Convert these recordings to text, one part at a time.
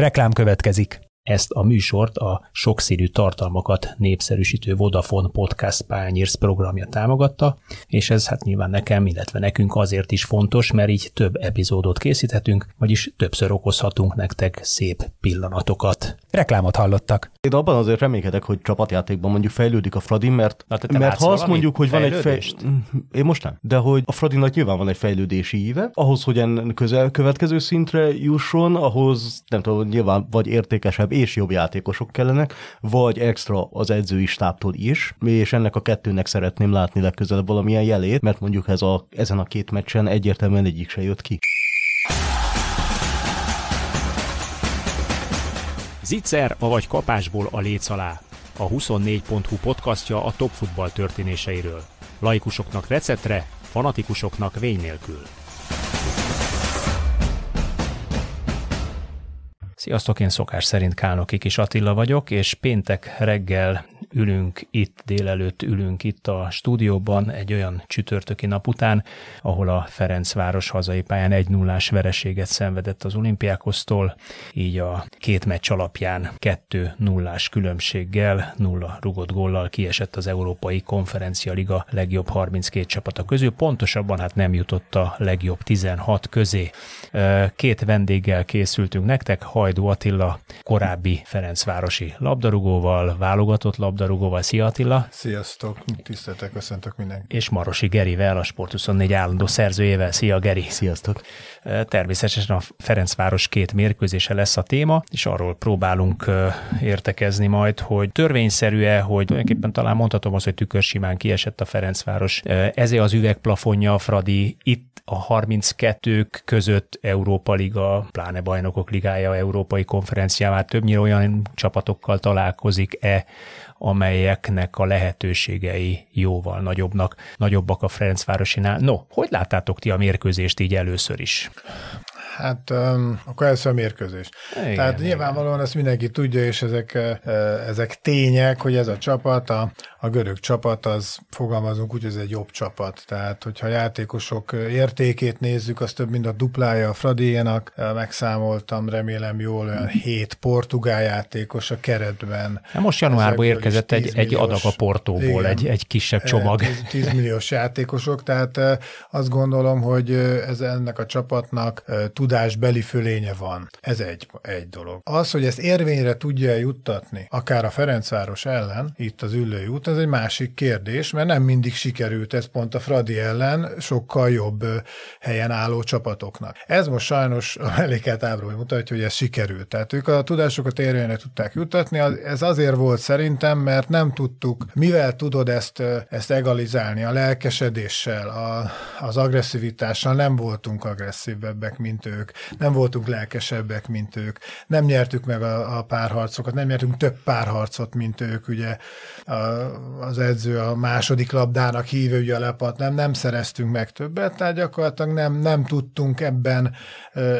Reklám következik. Ezt a műsort a sokszínű tartalmakat népszerűsítő Vodafone Podcast Pányérsz programja támogatta, és ez hát nyilván nekem, illetve nekünk azért is fontos, mert így több epizódot készíthetünk, vagyis többször okozhatunk nektek szép pillanatokat. Reklámot hallottak. Én abban azért reménykedek, hogy csapatjátékban mondjuk fejlődik a Fradi, mert, Na, te- te mert ha azt mondjuk, hogy van egy fej... fejlődést? Én most nem. De hogy a Fradinak nyilván van egy fejlődési íve, ahhoz, hogy ennek közel következő szintre jusson, ahhoz nem tudom, nyilván vagy értékesebb és jobb játékosok kellenek, vagy extra az edzői stábtól is, és ennek a kettőnek szeretném látni legközelebb valamilyen jelét, mert mondjuk ez a, ezen a két meccsen egyértelműen egyik se jött ki. Zicser, avagy kapásból a léc alá. A 24.hu podcastja a top futball történéseiről. Laikusoknak receptre, fanatikusoknak vény nélkül. Sziasztok, én szokás szerint Kálnoki Kis Attila vagyok, és péntek reggel ülünk itt, délelőtt ülünk itt a stúdióban egy olyan csütörtöki nap után, ahol a Ferencváros hazai pályán egy nullás vereséget szenvedett az olimpiákosztól, így a két meccs alapján kettő nullás különbséggel, nulla rugott góllal kiesett az Európai Konferencia Liga legjobb 32 csapata közül, pontosabban hát nem jutott a legjobb 16 közé. Két vendéggel készültünk nektek, Hajdú Attila, korábbi Ferencvárosi labdarúgóval, válogatott labdarúgóval. Szia Attila! Sziasztok, tiszteltek, köszöntök mindenkit. és Marosi Gerivel, a Sport24 állandó szerzőjével. Szia Geri! Sziasztok! Természetesen a Ferencváros két mérkőzése lesz a téma, és arról próbálunk értekezni majd, hogy törvényszerű-e, hogy tulajdonképpen talán mondhatom azt, hogy tükörsimán kiesett a Ferencváros. Ö, Ezé az üvegplafonja a Fradi itt a 32 között Európa Liga, pláne bajnokok ligája, Európai konferenciával többnyire olyan csapatokkal találkozik-e, amelyeknek a lehetőségei jóval nagyobbnak, nagyobbak a Ferencvárosinál. No, hogy láttátok ti a mérkőzést így először is? Hát um, akkor először a mérkőzés. Igen, Tehát igen. nyilvánvalóan ezt mindenki tudja, és ezek, ezek tények, hogy ez a csapat, a, a görög csapat, az fogalmazunk úgy, hogy ez egy jobb csapat. Tehát, hogyha játékosok értékét nézzük, az több mint a duplája a Fradiénak. Megszámoltam, remélem jól, olyan hét portugál játékos a keretben. Hát most januárban érkezett egy, 10 egy adag a Portóból, Igen. egy, egy kisebb csomag. 10, 10 milliós játékosok, tehát eh, azt gondolom, hogy ez ennek a csapatnak eh, tudásbeli fölénye van. Ez egy, egy dolog. Az, hogy ezt érvényre tudja juttatni, akár a Ferencváros ellen, itt az ülői út, ez egy másik kérdés, mert nem mindig sikerült ez pont a Fradi ellen sokkal jobb helyen álló csapatoknak. Ez most sajnos a mellékelt ábról mutatja, hogy ez sikerült. Tehát ők a tudásokat érvényre tudták juttatni. Ez azért volt szerintem, mert nem tudtuk, mivel tudod ezt, ezt egalizálni, a lelkesedéssel, a, az agresszivitással nem voltunk agresszívebbek, mint ők, nem voltunk lelkesebbek, mint ők, nem nyertük meg a, a párharcokat, nem nyertünk több párharcot, mint ők, ugye. A, az edző a második labdának hívő, ugye a lepat, nem, nem szereztünk meg többet, tehát gyakorlatilag nem, nem tudtunk ebben,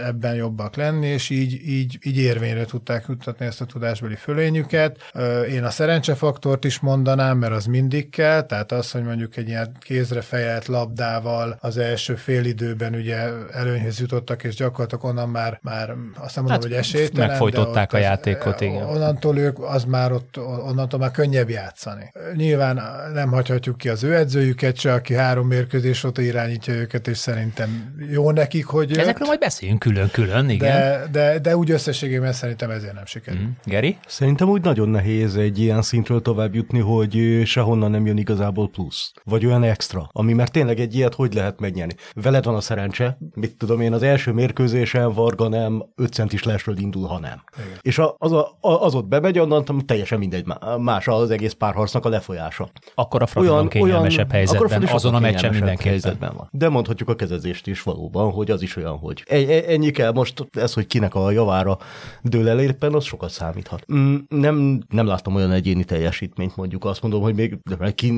ebben jobbak lenni, és így, így, így érvényre tudták juttatni ezt a tudásbeli fölényüket. Én a szerencsefaktort is mondanám, mert az mindig kell, tehát az, hogy mondjuk egy ilyen kézre fejelt labdával az első fél időben ugye előnyhöz jutottak, és gyakorlatilag onnan már, már azt nem mondom, Hát hogy esélytelen, megfojtották a játékot, igen. Onnantól ők, az már ott, onnantól már könnyebb játszani. Nyilván nem hagyhatjuk ki az ő edzőjüket se, aki három mérkőzés óta irányítja őket, és szerintem jó nekik, hogy jött, Ezekről majd beszéljünk külön-külön, igen. de, de, de úgy összességében szerintem ezért nem sikerült. Mm. Geri? Szerintem úgy nagyon nehéz egy ilyen szintről tovább jutni, hogy sehonnan nem jön igazából plusz. Vagy olyan extra, ami mert tényleg egy ilyet hogy lehet megnyerni. Veled van a szerencse, mit tudom én, az első mérkőzésen Varga nem 5 centis lesről indul, ha nem. Igen. És a, az, a, a- az ott bemegy, onnan teljesen mindegy, má- más az egész párharcnak a lefolyása. Akkor a Fradi van kényelmesebb akkor a helyzetben, Fradi sokkal azon a meccsen mindenképpen. helyzetben van. De mondhatjuk a kezezést is valóban, hogy az is olyan, hogy egy, egy- ennyi kell most, ez, hogy kinek a javára dől el éppen, az sokat számíthat. Mm, Nem, nem láttam olyan egyéni teljesítményt, mondjuk azt mondom, hogy még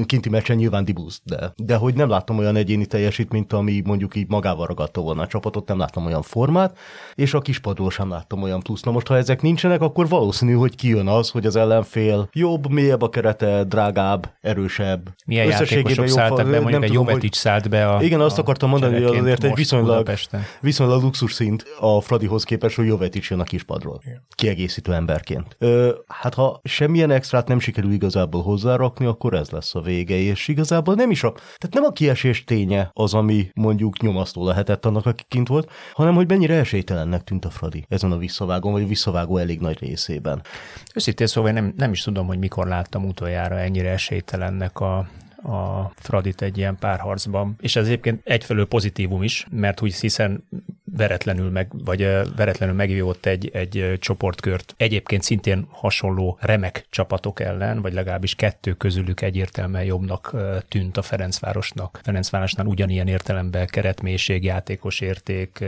kinti meccsen nyilván dibuszt, de, de hogy nem láttam olyan egyéni teljesítményt, ami mondjuk így magával ragadta volna a csapatot, nem láttam olyan olyan formát, és a kispadról sem láttam olyan plusz. Na most, ha ezek nincsenek, akkor valószínű, hogy kijön az, hogy az ellenfél jobb, mélyebb a kerete, drágább, erősebb. Milyen játékosok szálltak be, mondjuk egy Jovetics szállt be a Igen, azt a akartam mondani, hogy azért egy viszonylag, Budapesten. viszonylag luxus szint a Fradihoz képest, hogy Jovetics jön a kispadról. Kiegészítő emberként. Ö, hát ha semmilyen extrát nem sikerül igazából hozzárakni, akkor ez lesz a vége, és igazából nem is a, tehát nem a kiesés ténye az, ami mondjuk nyomasztó lehetett annak, aki kint volt, hanem hogy mennyire esélytelennek tűnt a Fradi ezen a visszavágón, vagy a visszavágó elég nagy részében. Őszintén szóval nem, nem is tudom, hogy mikor láttam utoljára ennyire esélytelennek a, a Fradit egy ilyen párharcban. És ez egyébként egyfelől pozitívum is, mert úgy hiszen veretlenül meg, vagy veretlenül megvívott egy, egy csoportkört egyébként szintén hasonló remek csapatok ellen, vagy legalábbis kettő közülük egyértelműen jobbnak tűnt a Ferencvárosnak. Ferencvárosnál ugyanilyen értelemben keretmélység, játékos érték,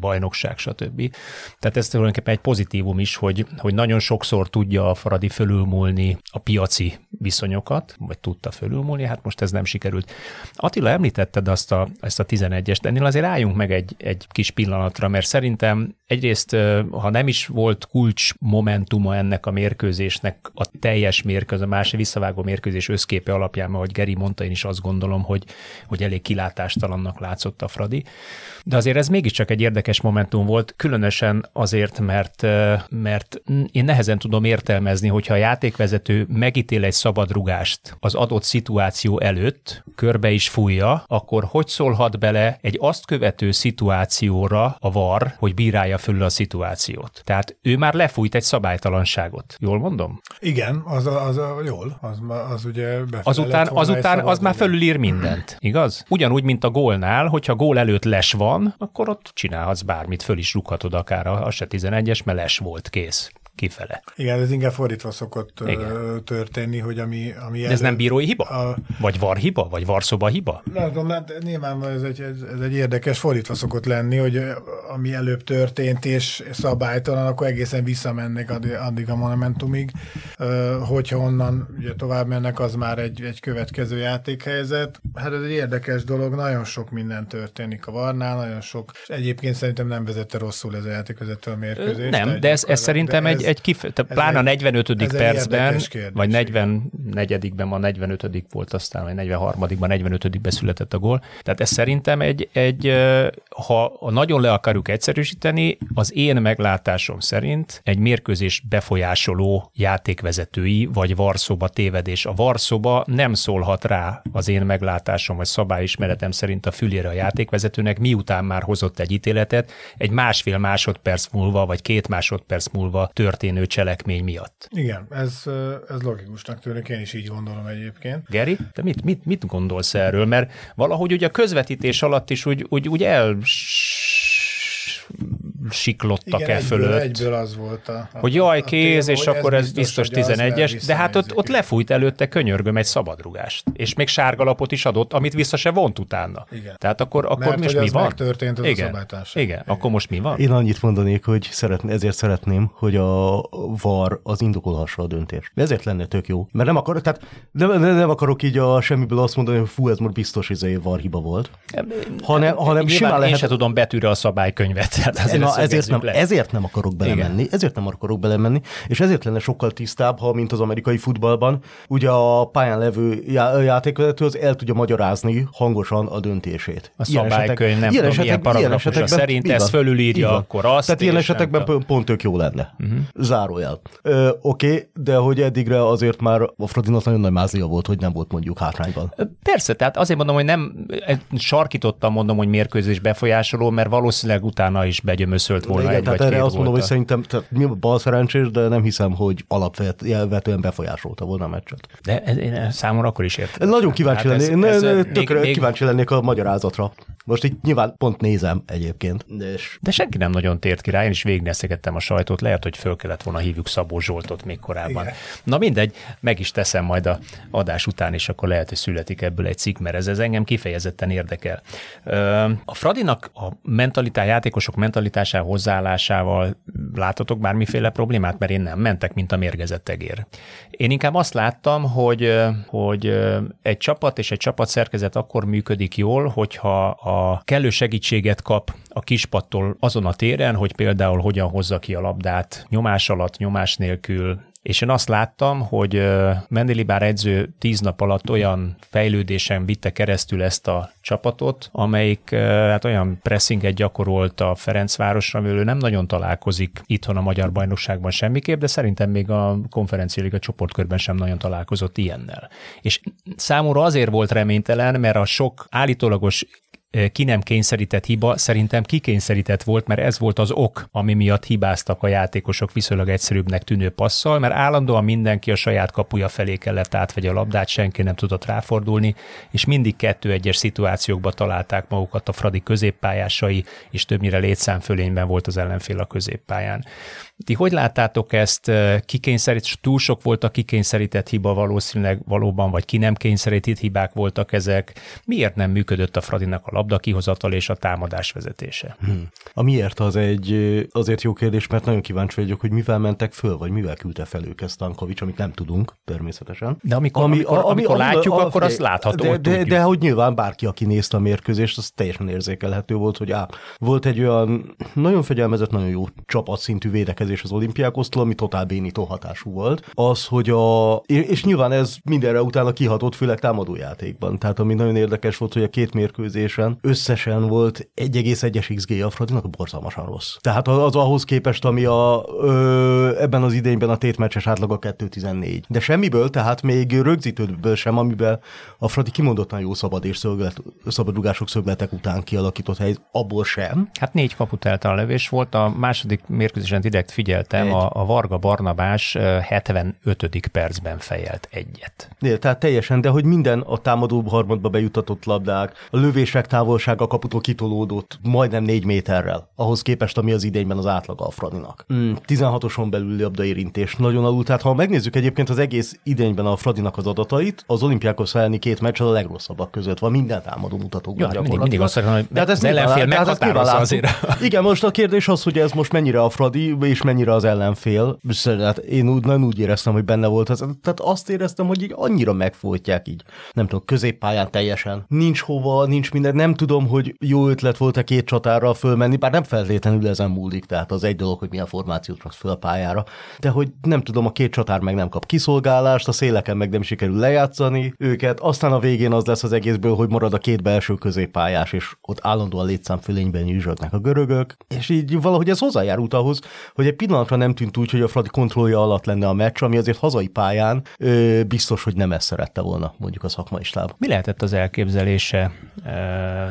bajnokság, stb. Tehát ez tulajdonképpen egy pozitívum is, hogy, hogy nagyon sokszor tudja a Fradi fölülmúlni a piaci viszonyokat, vagy tudta fölülmúlni, hát most ez nem sikerült. Attila, említetted azt a, ezt a 11-est, ennél azért álljunk meg egy, egy kis pillanatra, mert szerintem egyrészt, ha nem is volt kulcs momentuma ennek a mérkőzésnek, a teljes mérkőzés, a más visszavágó mérkőzés összképe alapján, ahogy Geri mondta, én is azt gondolom, hogy, hogy elég kilátástalannak látszott a Fradi. De azért ez mégiscsak egy érdekes momentum volt, különösen azért, mert, mert én nehezen tudom értelmezni, hogyha a játékvezető megítél egy szabadrugást az adott szituáció előtt, körbe is fújja, akkor hogy szólhat bele egy azt követő szituációra a VAR, hogy bírálja fölül a szituációt. Tehát ő már lefújt egy szabálytalanságot. Jól mondom? Igen, az, a, az a, jól, az, az ugye Azután, azután az már fölülír mindent, igaz? Ugyanúgy, mint a gólnál, hogyha gól előtt les van, akkor ott csinálhatsz bármit, föl is rúghatod akár, az se 11-es, mert les volt, kész kifele. Igen, ez inkább fordítva szokott Igen. történni, hogy ami... ami De ez elő, nem bírói hiba? A... Vagy var hiba? Vagy varszoba hiba? Tudom, hát nyilván ez egy, ez egy érdekes fordítva szokott lenni, hogy ami előbb történt és szabálytalan, akkor egészen visszamennek addig, a monumentumig. Hogyha onnan ugye tovább mennek, az már egy, egy következő játékhelyzet. Hát ez egy érdekes dolog, nagyon sok minden történik a Varnál, nagyon sok. Egyébként szerintem nem vezette rosszul ez a játékvezető a mérkőzést. Nem, de ez, ez szerintem egy egy kif, tehát pláne a 45. percben, vagy 44-ben, a 45. volt aztán, vagy 43-ban, 45 született a gól. Tehát ez szerintem egy, egy ha nagyon le akarjuk egyszerűsíteni, az én meglátásom szerint egy mérkőzés befolyásoló játékvezetői, vagy varszoba tévedés. A varszoba nem szólhat rá az én meglátásom, vagy szabályismeretem szerint a fülére a játékvezetőnek, miután már hozott egy ítéletet, egy másfél másodperc múlva, vagy két másodperc múlva történt történő cselekmény miatt. Igen, ez, ez logikusnak tűnik, én is így gondolom egyébként. Geri, te mit, mit, mit gondolsz erről? Mert valahogy ugye a közvetítés alatt is úgy, úgy, úgy el siklottak-e egyből, fölött. Egyből az volt a... a hogy jaj, kéz, és akkor ez biztos, biztos 11-es, de hát ott, ott lefújt előtte könyörgöm egy szabadrugást, és még sárgalapot is adott, amit vissza se vont utána. Igen. Tehát akkor, akkor Mert, most hogy mi az van? megtörtént az Igen. a Igen. Igen, akkor most mi van? Én annyit mondanék, hogy szeretné, ezért szeretném, hogy a VAR az indokolhassa a döntést. De ezért lenne tök jó. Mert nem akarok, tehát nem, nem, nem akarok így a semmiből azt mondani, hogy fú, ez most biztos izé VAR hiba volt. Hanem, hanem simán én lehet... se tudom betűre a szabálykönyvet. Tehát azért Na, ezért, nem, le. ezért nem akarok belemenni, Igen. ezért nem akarok belemenni, és ezért lenne sokkal tisztább, ha, mint az amerikai futballban, ugye a pályán levő já- játékvezető az el tudja magyarázni hangosan a döntését. A szabálykönyv nem tudom, milyen paragrafusa szerint ezt fölülírja, akkor azt. Tehát ilyen esetekben nem pont tök jó lenne. Uh-huh. Zárójel. Ö, Oké, okay, de hogy eddigre azért már a Fradinak nagyon nagy mázlia volt, hogy nem volt mondjuk hátrányban. Persze, tehát azért mondom, hogy nem sarkítottan mondom, hogy mérkőzés befolyásoló, mert valószínűleg utána is begyömöszölt volna Igen, egy tehát vagy erre két azt mondom, hogy szerintem tehát mi bal szerencsés, de nem hiszem, hogy alapvetően befolyásolta volna a meccset. De én számomra akkor is értem. Nagyon kíváncsi Hát lennék, ez- ne, ez, ne, még- tökre még- kíváncsi lennék a magyarázatra. Most itt nyilván pont nézem egyébként. És De senki nem nagyon tért ki rá, én is végigneszegettem a sajtót, lehet, hogy föl kellett volna hívjuk Szabó Zsoltot még korábban. Igen. Na mindegy, meg is teszem majd a adás után, és akkor lehet, hogy születik ebből egy cikk, mert ez, ez engem kifejezetten érdekel. A Fradinak a mentalitás, játékosok mentalitásával, hozzáállásával látotok bármiféle problémát, mert én nem mentek, mint a mérgezett egér. Én inkább azt láttam, hogy, hogy egy csapat és egy csapat szerkezet akkor működik jól, hogyha a kellő segítséget kap a kispattól azon a téren, hogy például hogyan hozza ki a labdát nyomás alatt, nyomás nélkül, és én azt láttam, hogy Mendelibár edző tíz nap alatt olyan fejlődésen vitte keresztül ezt a csapatot, amelyik hát olyan pressinget gyakorolt a Ferencvárosra, amiről nem nagyon találkozik itthon a Magyar Bajnokságban semmiképp, de szerintem még a konferenciáliga csoportkörben sem nagyon találkozott ilyennel. És számomra azért volt reménytelen, mert a sok állítólagos ki nem kényszerített hiba, szerintem kikényszerített volt, mert ez volt az ok, ami miatt hibáztak a játékosok viszonylag egyszerűbbnek tűnő passzal, mert állandóan mindenki a saját kapuja felé kellett átvegye a labdát, senki nem tudott ráfordulni, és mindig kettő-egyes szituációkba találták magukat a Fradi középpályásai, és többnyire létszámfölényben volt az ellenfél a középpályán. Ti hogy láttátok ezt? Kikényszerít, túl sok volt a kikényszerített hiba valószínűleg valóban, vagy ki nem kényszerített hibák voltak ezek? Miért nem működött a Fradinak a labda kihozatal és a támadás vezetése? Hmm. A miért az egy azért jó kérdés, mert nagyon kíváncsi vagyok, hogy mivel mentek föl, vagy mivel küldte fel őket Stankovics, amit nem tudunk természetesen. De amikor, ami, amikor, ami, amikor ami, látjuk, a, akkor azt látható, de, de, de, de hogy nyilván bárki, aki nézte a mérkőzést, az teljesen érzékelhető volt, hogy á, volt egy olyan nagyon fegyelmezett, nagyon jó csapatszintű védekezés az olimpiákosztól, ami totál bénító hatású volt. Az, hogy a, és nyilván ez mindenre utána kihatott, főleg támadójátékban. Tehát ami nagyon érdekes volt, hogy a két mérkőzésen összesen, volt 1,1-es XG a Fradinak, borzalmasan rossz. Tehát az, ahhoz képest, ami a, ö, ebben az idényben a tétmeccses átlaga 2,14. De semmiből, tehát még rögzítődből sem, amiben a Fradi kimondottan jó szabad és szöglet, szabadrugások szögletek után kialakított hely, abból sem. Hát négy kaput a levés volt, a második mérkőzésen direkt figyeltem, a, a Varga Barnabás 75. percben fejelt egyet. De, tehát teljesen, de hogy minden a támadó harmadba bejutatott labdák, a lövések távolsága kaputól kitolódott majdnem négy méterrel, ahhoz képest, ami az idényben az átlaga a Fradinak. Mm, 16-oson belül labdaérintés nagyon alul, tehát ha megnézzük egyébként az egész idényben a Fradinak az adatait, az olimpiákos elleni két meccs a legrosszabbak között van, minden támadó mutatókban ja, mindig, mindig azt mondom, hogy hát ez ellenfél meghatározza azért. Igen, most a kérdés az, hogy ez most mennyire a Fradi, és mennyire az ellenfél. Hát én úgy, nem úgy éreztem, hogy benne volt az. Tehát azt éreztem, hogy így annyira megfolytják így. Nem tudom, középpályán teljesen. Nincs hova, nincs minden, nem tudom, hogy jó ötlet volt-e két csatára fölmenni, bár nem feltétlenül ezen múlik, tehát az egy dolog, hogy milyen formációt raksz föl a pályára, de hogy nem tudom, a két csatár meg nem kap kiszolgálást, a széleken meg nem sikerül lejátszani őket, aztán a végén az lesz az egészből, hogy marad a két belső középpályás, és ott állandóan létszám fölényben nyűzsögnek a görögök, és így valahogy ez hozzájárult ahhoz, hogy egy pillanatra nem tűnt úgy, hogy a Fradi kontrollja alatt lenne a meccs, ami azért hazai pályán ö, biztos, hogy nem ezt szerette volna, mondjuk a szakmai stáb. Mi lehetett az elképzelése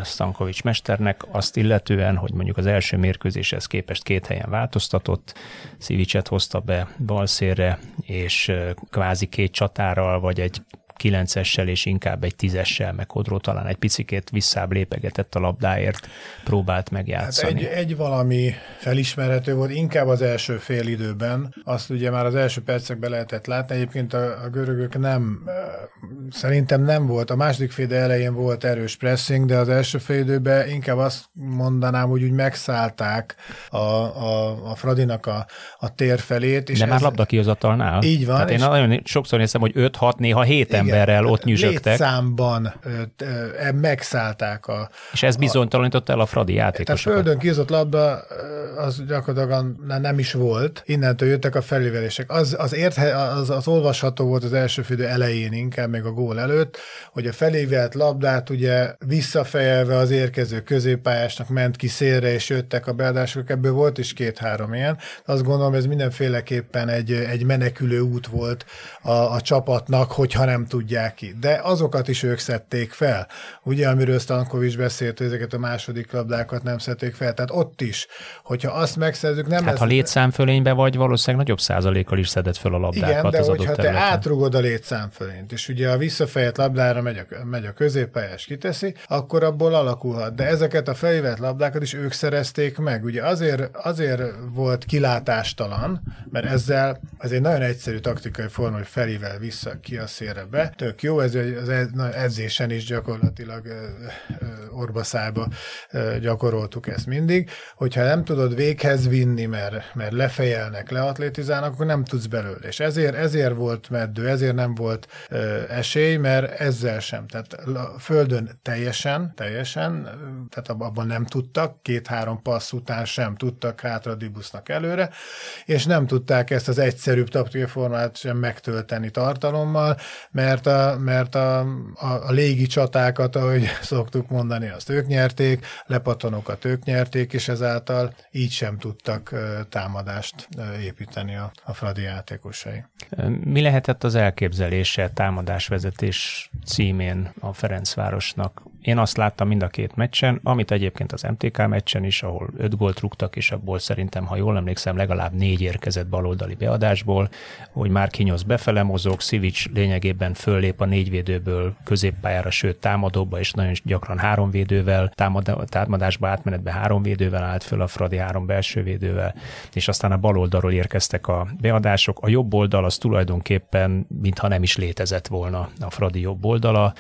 Stankovics mesternek azt illetően, hogy mondjuk az első mérkőzéshez képest két helyen változtatott, Szivicset hozta be balszérre, és kvázi két csatárral, vagy egy kilencessel és inkább egy tízessel, meg Kodró talán egy picikét visszább lépegetett a labdáért, próbált megjátszani. Hát egy, egy valami felismerhető volt, inkább az első fél időben, azt ugye már az első percekben lehetett látni, egyébként a, a görögök nem, szerintem nem volt, a második fél elején volt erős pressing, de az első fél időben inkább azt mondanám, hogy úgy megszállták a, a, a Fradinak a, a tér felét. És de ez, már labda kihozatalnál. Így van. Tehát én nagyon sokszor nézem, hogy 5-6, néha 7 emberrel ott nyüzsögtek. Létszámban megszállták a... És ez bizonytalanította el a Fradi játékosokat. Tehát földön kihozott labda, az gyakorlatilag nem is volt. Innentől jöttek a felüvelések. Az, az, érthe, az, az olvasható volt az első fidő elején inkább, még a gól előtt, hogy a felívelt labdát ugye visszafejelve az érkező középpályásnak ment ki szélre, és jöttek a beadások. Ebből volt is két-három ilyen. Azt gondolom, ez mindenféleképpen egy, egy menekülő út volt a, a csapatnak, hogyha nem tudják ki. De azokat is ők szedték fel. Ugye, amiről Stankovics beszélt, hogy ezeket a második labdákat nem szedték fel. Tehát ott is, hogyha azt megszerzük, nem Hát lesz... ha létszámfölénybe vagy, valószínűleg nagyobb százalékkal is szedett fel a labdákat Igen, de az hogyha te átrugod a létszámfölényt, és ugye a visszafejett labdára megy a, megy a középpályás kiteszi, akkor abból alakulhat. De ezeket a felvett labdákat is ők szerezték meg. Ugye azért, azért volt kilátástalan, mert ezzel ez egy nagyon egyszerű taktikai forma, hogy felível vissza ki a szélre be, Tök jó, ez az edzésen is gyakorlatilag orbaszába gyakoroltuk ezt mindig. Hogyha nem tudod véghez vinni, mert, mert lefejelnek, leatlétizálnak, akkor nem tudsz belőle. És ezért, ezért volt meddő, ezért nem volt esély, mert ezzel sem. Tehát a földön teljesen, teljesen, tehát abban nem tudtak, két-három passz után sem tudtak hátra dibusznak előre, és nem tudták ezt az egyszerűbb taktikai sem megtölteni tartalommal, mert a, mert a, a, a légi csatákat, ahogy szoktuk mondani, azt ők nyerték, lepatonokat ők nyerték, és ezáltal így sem tudtak támadást építeni a, a Fradi játékosai. Mi lehetett az elképzelése támadásvezetés címén a Ferencvárosnak? Én azt láttam mind a két meccsen, amit egyébként az MTK meccsen is, ahol öt gólt rúgtak, és abból szerintem, ha jól emlékszem, legalább négy érkezett baloldali beadásból, hogy már kinyosz befele mozog, Szivics lényegében föllép a négyvédőből középpályára, sőt támadóba, és nagyon gyakran három védővel, támadásba átmenetbe három védővel állt föl a Fradi három belső védővel, és aztán a bal oldalról érkeztek a beadások. A jobb oldal az tulajdonképpen, mintha nem is létezett volna a Fradi jobb oldala.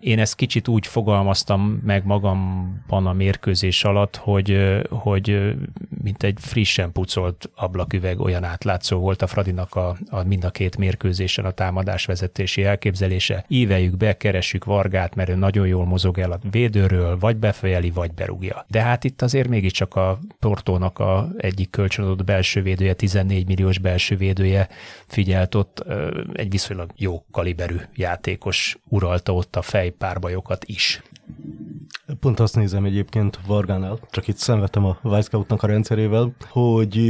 Én ezt kicsit úgy fogalmaztam meg magamban a mérkőzés alatt, hogy, hogy mint egy frissen pucolt ablaküveg, olyan átlátszó volt a Fradinak a, a mind a két mérkőzésen a támadás vezetési elképzelése. Íveljük be, keressük Vargát, mert ő nagyon jól mozog el a védőről, vagy befejeli, vagy berúgja. De hát itt azért mégiscsak a Portónak a egyik kölcsönadott belső védője, 14 milliós belső védője figyelt ott egy viszonylag jó kaliberű játékos uralta ott a fejpárbajokat is. Pont azt nézem egyébként Vargánál, csak itt szenvedtem a Weisscoutnak a rendszerével, hogy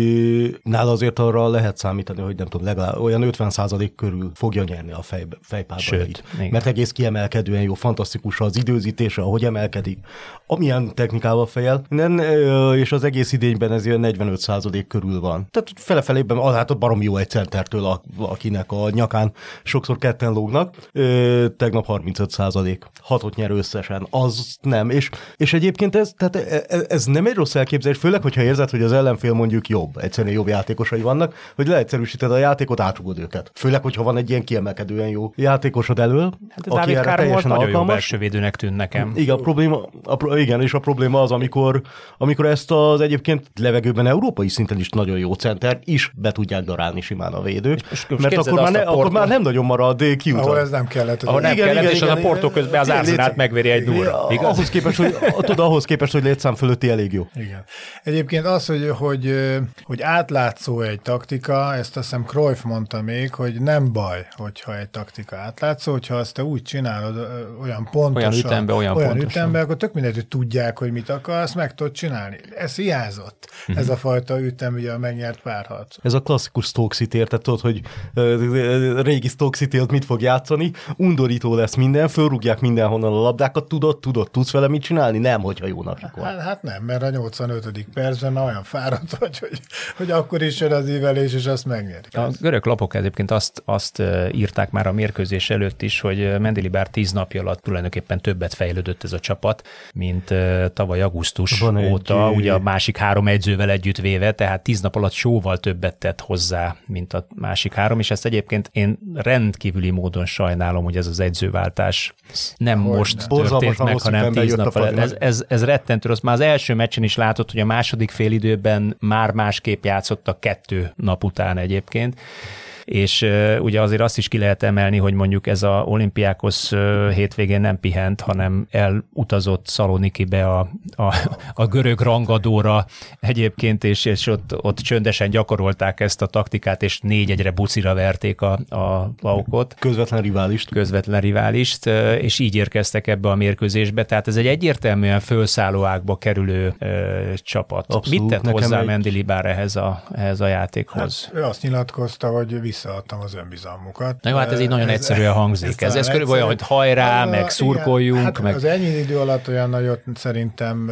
nála azért arra lehet számítani, hogy nem tudom, legalább olyan 50% körül fogja nyerni a fej, fejpárbajait. Mert egész kiemelkedően jó, fantasztikus az időzítése, ahogy emelkedik, amilyen technikával fejel, és az egész idényben ez ilyen 45% körül van. Tehát fele-felében, hát ott barom jó egy centertől, akinek a nyakán sokszor ketten lógnak. Tegnap 35%. Hatot nyer összesen. Az nem. És, és egyébként ez, tehát e, e, ez nem egy rossz elképzelés, főleg, hogyha érzed, hogy az ellenfél mondjuk jobb, egyszerűen jobb játékosai vannak, hogy leegyszerűsíted a játékot, átrugod őket. Főleg, hogyha van egy ilyen kiemelkedően jó játékosod elől, hát aki erre teljesen nagyon alkalmas. védőnek tűn nekem. Igen, a probléma, a, igen, és a probléma az, amikor, amikor ezt az egyébként levegőben európai szinten is nagyon jó center is be tudják darálni simán a védők, és, és mert akkor már, ne, akkor már nem nagyon marad kiutat. Ahol ez nem kellett. Ahol nem igen, kellett, igen, és igen, az a portó közben az Arsenát megveri egy nulla. Ahhoz képest, hogy, tudod, ahhoz képest, hogy létszám fölötti elég jó. Igen. Egyébként az, hogy, hogy, hogy átlátszó egy taktika, ezt azt hiszem Cruyff mondta még, hogy nem baj, hogyha egy taktika átlátszó, hogyha azt te úgy csinálod olyan pontosan, olyan ütembe, olyan, olyan pontosan. ütembe, akkor tök mindegy, hogy tudják, hogy mit akarsz, meg tudod csinálni. Ez hiányzott, uh-huh. ez a fajta ütem, ugye a megnyert párharc. Ez a klasszikus Stoke City, érted, tudod, hogy régi Stoke City ott mit fog játszani, undorító lesz minden, fölrúgják mindenhonnan a labdákat, tudod, tudod, tudsz vele mit csinálni? Nem, hogyha jó napjuk van. Hát, hát nem, mert a 85. percben olyan fáradt vagy, hogy, hogy akkor is jön az ívelés, és azt megnyerik. A görög lapok egyébként azt, azt írták már a mérkőzés előtt is, hogy Mendilibár tíz napja alatt tulajdonképpen többet fejlődött ez a csapat, mint tavaly augusztus Van óta, egy... ugye a másik három edzővel együtt véve, tehát tíz nap alatt jóval többet tett hozzá, mint a másik három, és ezt egyébként én rendkívüli módon sajnálom, hogy ez az edzőváltás nem hogy most nem. történt meg, hanem tíz nap. Ez, ez, ez rettentő rossz. Már az első meccsen is látott, hogy a második félidőben már másképp játszottak kettő nap után egyébként és ugye azért azt is ki lehet emelni, hogy mondjuk ez a olimpiákos hétvégén nem pihent, hanem elutazott Szalonikibe a, a, a görög rangadóra egyébként, és, és ott, ott csöndesen gyakorolták ezt a taktikát, és négy egyre bucira verték a, a laukot. Közvetlen riválist. Közvetlen riválist, és így érkeztek ebbe a mérkőzésbe, tehát ez egy egyértelműen fölszálló ágba kerülő ö, csapat. Abszolút, Mit tett hozzá egy... Mendilibár ehhez a, ehhez a játékhoz? Hát, ő azt nyilatkozta, hogy visszaadtam az önbizalmukat. Na jó, hát ez így nagyon ez, egyszerűen hangzik. Ez, ez, ez körülbelül olyan, hogy hajrá, a, meg szurkoljunk. Hát meg... Az ennyi idő alatt olyan nagyot szerintem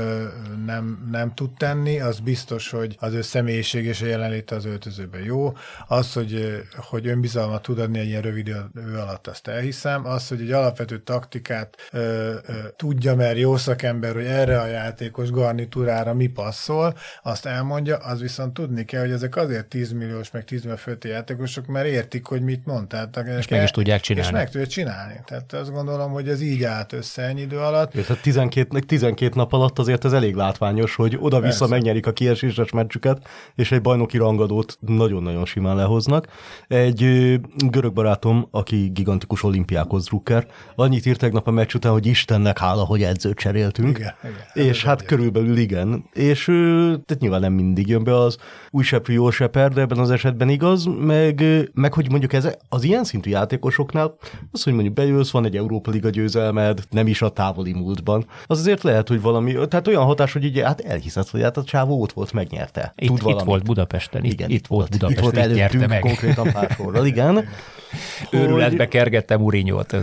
nem, nem tud tenni, az biztos, hogy az ő személyiség és a jelenléte az öltözőben jó. Az, hogy, hogy önbizalmat tud adni egy ilyen rövid idő alatt, azt elhiszem. Az, hogy egy alapvető taktikát ö, ö, tudja, mert jó szakember, hogy erre a játékos garnitúrára mi passzol, azt elmondja, az viszont tudni kell, hogy ezek azért 10 milliós, meg 10 millió fölti játékosok, mert értik, hogy mit mond. Tehát, és meg is tudják csinálni. És meg tudják csinálni. Tehát azt gondolom, hogy ez így állt össze ennyi idő alatt. Ja, tehát 12, 12 nap alatt azért ez elég látványos, hogy oda-vissza Persze. megnyerik a kieséses meccsüket, és egy bajnoki rangadót nagyon-nagyon simán lehoznak. Egy görög barátom, aki gigantikus olimpiákhoz drukker, annyit írt tegnap a meccs után, hogy Istennek hála, hogy edzőt cseréltünk. Igen, igen, és hát körülbelül igen. És tehát nyilván nem mindig jön be az új seprű, jó seper, de ebben az esetben igaz, meg, meg hogy mondjuk ez az ilyen szintű játékosoknál, az, hogy mondjuk bejössz, van egy Európa Liga győzelmed, nem is a távoli múltban, az azért lehet, hogy valami, tehát olyan hatás, hogy ugye hát elhiszed, hogy hát a csávó ott volt, megnyerte. Itt, Tud itt volt Budapesten, igen, itt, itt volt Budapesten, itt, volt nyerte meg. konkrétan pár sorral, igen. Őrületbe kergette Mourinho-t.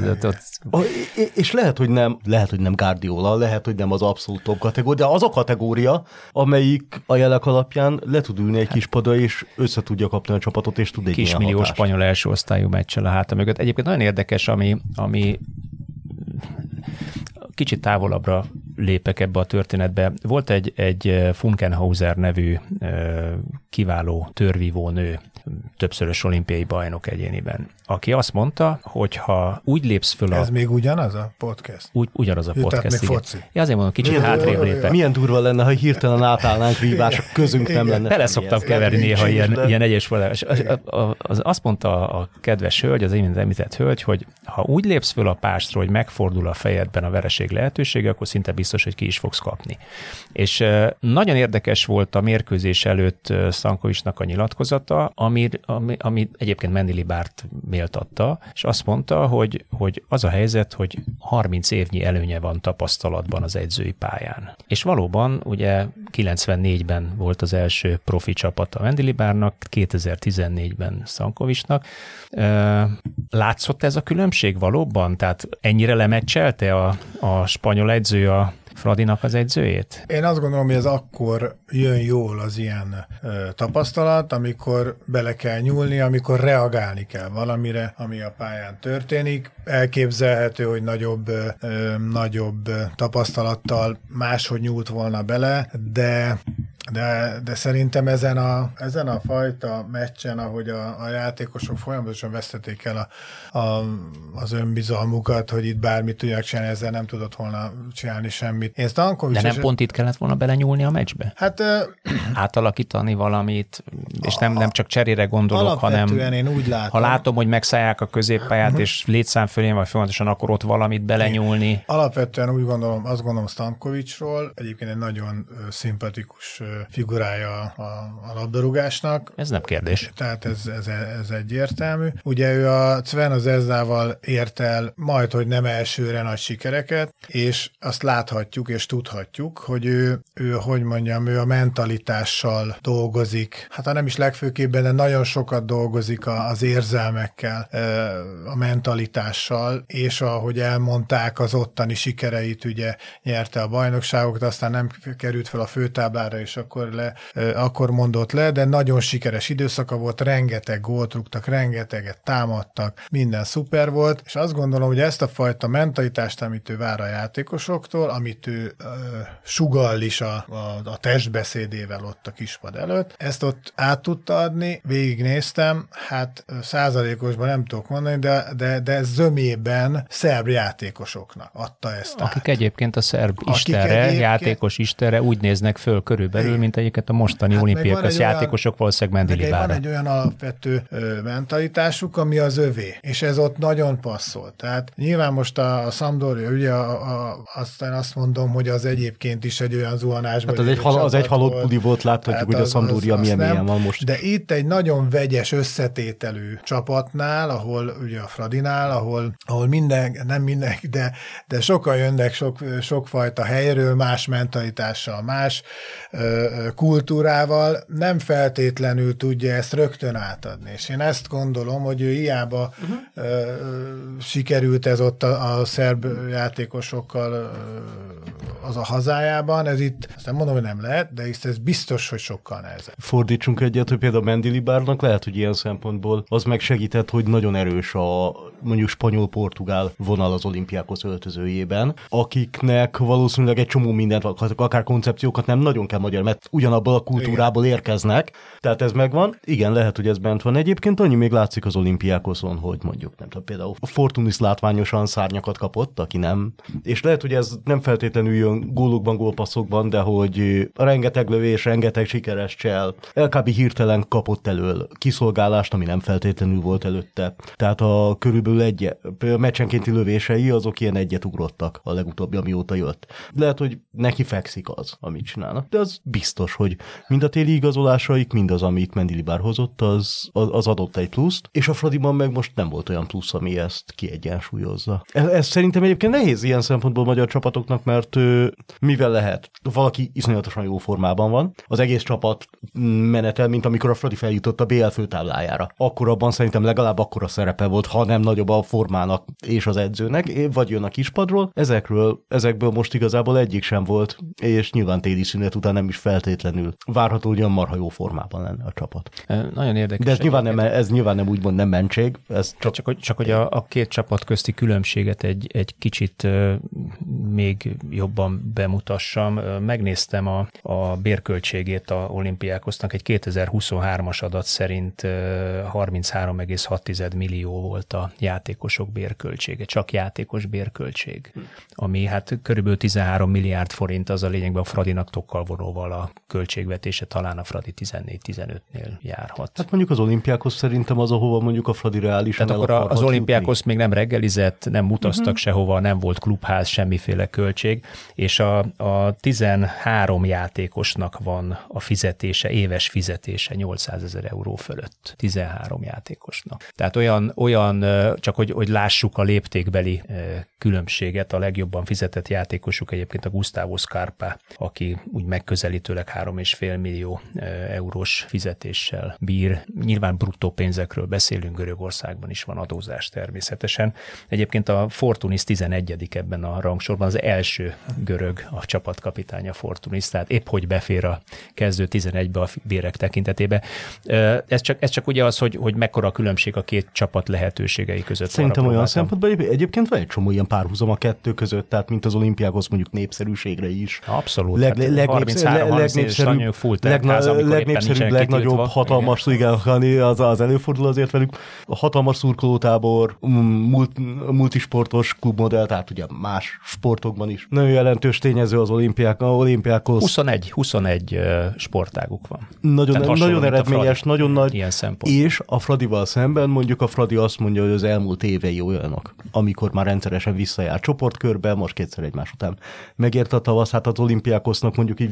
És lehet, hogy nem, lehet, hogy nem Guardiola, lehet, hogy nem az abszolút top kategória, de az a kategória, amelyik a jelek alapján le tud ülni egy kis pada, és össze tudja kapni a csapatot, és tud egy Kismillió spanyol első osztályú meccsel a háta mögött. Egyébként nagyon érdekes, ami, ami kicsit távolabbra lépek ebbe a történetbe. Volt egy, egy Funkenhauser nevű kiváló törvívó nő, többszörös olimpiai bajnok egyéniben, aki azt mondta, hogy ha úgy lépsz föl a... Ez még ugyanaz a podcast? Úgy, ugyanaz a Jö, podcast, igen. Foci. Ja, azért mondom, kicsit milyen, hátrébb lépek. Milyen durva lenne, ha hirtelen átállnánk vívások közünk nem lenne. Bele szoktam keverni néha ilyen, ilyen egyes valás. Az, azt mondta a kedves hölgy, az én említett hölgy, hogy ha úgy lépsz föl a pástról, hogy megfordul a fejedben a vereség lehetősége, akkor szinte biztos, hogy ki is fogsz kapni. És nagyon érdekes volt a mérkőzés előtt Szankovicsnak a nyilatkozata, ami, ami, ami egyébként Mendy Bárt méltatta, és azt mondta, hogy, hogy az a helyzet, hogy 30 évnyi előnye van tapasztalatban az edzői pályán. És valóban ugye 94-ben volt az első profi csapat a Bárnak, 2014-ben Szankovicsnak. Látszott ez a különbség valóban? Tehát ennyire lemeccselte a, a spanyol edző a Fradinak az edzőjét? Én azt gondolom, hogy ez akkor jön jól az ilyen ö, tapasztalat, amikor bele kell nyúlni, amikor reagálni kell valamire, ami a pályán történik. Elképzelhető, hogy nagyobb, ö, nagyobb tapasztalattal máshogy nyúlt volna bele, de de, de szerintem ezen a, ezen a fajta meccsen, ahogy a, a játékosok folyamatosan vesztették el a, a, az önbizalmukat, hogy itt bármit tudják csinálni, ezzel nem tudott volna csinálni semmit. Én Stankovics de nem pont itt kellett volna belenyúlni a meccsbe? Hát... Átalakítani valamit, és nem, nem csak cserére gondolok, hanem én úgy látom. ha látom, hogy megszállják a középpályát, uh-huh. és létszám fölé vagy folyamatosan, akkor ott valamit belenyúlni. Alapvetően úgy gondolom, azt gondolom Stankovicsról, egyébként egy nagyon szimpatikus figurája a, a labdarúgásnak. Ez nem kérdés. Tehát ez, ez, ez egyértelmű. Ugye ő a Sven az Ezdával ért el majd, hogy nem elsőre nagy sikereket, és azt láthatjuk és tudhatjuk, hogy ő, ő hogy mondjam, ő a mentalitással dolgozik. Hát ha nem is legfőképpen, de nagyon sokat dolgozik az érzelmekkel, a mentalitással, és ahogy elmondták az ottani sikereit, ugye nyerte a bajnokságokat, aztán nem került fel a főtáblára, és akkor, le, akkor mondott le, de nagyon sikeres időszaka volt, rengeteg gólt rúgtak, rengeteget támadtak, minden szuper volt, és azt gondolom, hogy ezt a fajta mentalitást, amit ő vár a játékosoktól, amit ő sugall is a, a, a testbeszédével ott a kispad előtt, ezt ott át tudta adni, végignéztem, hát százalékosban nem tudok mondani, de, de, de zömében szerb játékosoknak adta ezt Akik át. egyébként a szerb istenre, játékos istenre úgy néznek föl körülbelül, körül, mint egyiket a mostani hát olimpiakas játékosok valószínűleg Mendilibára. Van egy olyan alapvető mentalitásuk, ami az övé, és ez ott nagyon passzol. Tehát nyilván most a, a Sampdoria, ugye a, a, aztán azt mondom, hogy az egyébként is egy olyan zuhanásban. Hát az egy, hal, az egy halott buli volt, láthatjuk, hogy a Sampdoria az, milyen milyen van most. De itt egy nagyon vegyes összetételű csapatnál, ahol ugye a Fradinál, ahol, ahol minden, nem minden, de, de sokan jönnek sok, sokfajta helyről, más mentalitással, más ö, kultúrával nem feltétlenül tudja ezt rögtön átadni. És én ezt gondolom, hogy ő hiába uh-huh. ö, sikerült ez ott a, a szerb játékosokkal az a hazájában, ez itt, azt nem mondom, hogy nem lehet, de itt ez biztos, hogy sokkal nehezebb. Fordítsunk egyet, hogy például Mendilibárnak lehet, hogy ilyen szempontból az megsegített, hogy nagyon erős a mondjuk spanyol-portugál vonal az olimpiákhoz öltözőjében, akiknek valószínűleg egy csomó mindent, akár koncepciókat nem nagyon kell magyar, mert ugyanabból a kultúrából Igen. érkeznek, tehát ez megvan. Igen, lehet, hogy ez bent van. Egyébként annyi még látszik az olimpiákoszon, hogy mondjuk, nem tudom, például a Fortunis látványosan szárnyakat kapott, aki nem. És lehet, hogy ez nem feltétlenül jön gólokban, gólpasszokban, de hogy rengeteg lövés, rengeteg sikeres csel, LKB hirtelen kapott elől kiszolgálást, ami nem feltétlenül volt előtte. Tehát a körülbelül egy meccsenkénti lövései azok ilyen egyet ugrottak a legutóbbi, amióta jött. Lehet, hogy neki fekszik az, amit csinálnak. De az biztos, hogy mind a téli igazolásaik, mind az, amit Mendilibár hozott, az, az, adott egy pluszt, és a Fradiban meg most nem volt olyan plusz, ami ezt kiegyensúlyozza. Ez, ez szerintem egyébként nehéz ilyen szempontból magyar csapatoknak, mert mivel lehet? Valaki iszonyatosan jó formában van, az egész csapat menetel, mint amikor a Fradi feljutott a BL főtáblájára. Akkor abban szerintem legalább akkora szerepe volt, ha nem nagyobb a formának és az edzőnek, vagy jön a kispadról. Ezekről, ezekből most igazából egyik sem volt, és nyilván téli szünet után nem is feltétlenül várható, hogy olyan marha jó formában lenne a csapat. Nagyon érdekes. De ez nyilván, nem, ez nyilván nem úgymond nem mentség. Ez csak, csak, hogy, csak hogy a, a két csapat közti különbséget egy, egy kicsit még jobban bemutassam. Megnéztem a, a bérköltségét a olimpiákoznak, egy 2023-as adat szerint uh, 33,6 millió volt a játékosok bérköltsége, csak játékos bérköltség, ami hát körülbelül 13 milliárd forint az a lényegben a Fradinak tokkal vonóval a költségvetése, talán a Fradi 14-15-nél járhat. Hát mondjuk az olimpiákhoz szerintem az, ahova mondjuk a Fradi reálisan Tehát akkor az olimpiákhoz még nem reggelizett, nem utaztak uh-huh. sehova, nem volt klubház, semmiféle költség, és a, a 13 játékosnak van a fizetése, éves fizetése 800 ezer euró fölött. 13 játékosnak. Tehát olyan, olyan csak hogy, hogy lássuk a léptékbeli különbséget, a legjobban fizetett játékosuk egyébként a Gustavo Scarpa, aki úgy megközelítőleg 3,5 millió eurós fizetéssel bír. Nyilván bruttó pénzekről beszélünk, Görögországban is van adózás természetesen. Egyébként a Fortunis 11 ebben a rangsorban, az első görög a csapatkapitánya Fortunis, tehát épp hogy befér a kezdő 11-be a bérek tekintetében. Ez csak, ez csak ugye az, hogy, hogy mekkora a különbség a két csapat lehetőségei között. Szerintem olyan szempontból egyébként van egy csomó ilyen párhuzam a kettő között, tehát mint az olimpiákhoz mondjuk népszerűségre is. Abszolút. Leg, hát leg, 33 legnépszerűbb, full legnépszerűbb, legnagyobb hatalmas, igen, igen az, az előfordul azért velük. A hatalmas szurkolótábor, multi, multisportos klubmodell, tehát ugye más sportokban is. Nagyon jelentős tényező az olimpiák, olimpiákhoz. 21, 21 sportáguk van. Nagyon, nagyon eredményes, nagyon nagy. Ilyen szempont. És a Fradival szemben mondjuk a Fradi azt mondja, hogy az elmúlt évei olyanok, amikor már rendszeresen visszajár csoportkörbe, most kétszer egymás után megért a tavasz, hát az olimpiákosznak mondjuk így